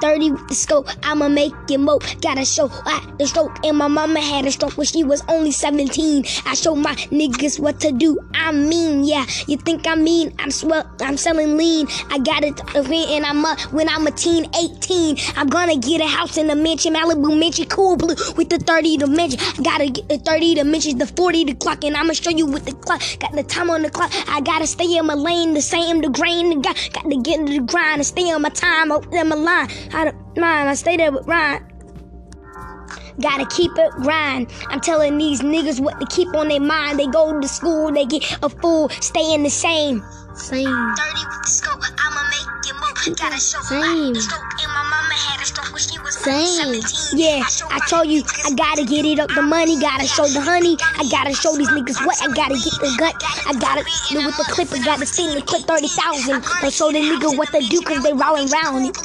30 with the scope, I'ma make it mo. Gotta show I the stroke. And my mama had a stroke when she was only 17. I show my niggas what to do. I mean, yeah, you think I mean? I'm swell, I'm selling lean. I got it and I'm a, when I'm a teen, 18. I'm gonna get a house in the mansion, Malibu mansion, cool blue with the 30 dimension. Gotta get the 30 dimensions, the 40 the clock, and I'ma show you with the clock. Got the time on the clock. I gotta stay in my lane, the same, the grain, the guy. Got to get into the grind and stay on my time, up in my line. I don't mind, I stay there with Ryan. Gotta keep it grind. I'm telling these niggas what to keep on their mind. They go to school, they get a fool, staying the same. Same. 30 with the scope, I'ma make it move. Gotta show Same. the stroke. And my mama had a stroke when she was Same. Yeah, I told you, I gotta get it up the money, gotta show the honey. I gotta show these niggas what I gotta get the gut. I gotta do with the clip, I gotta steal the clip 30,000. But show the nigga what to do, cause they rolling round it.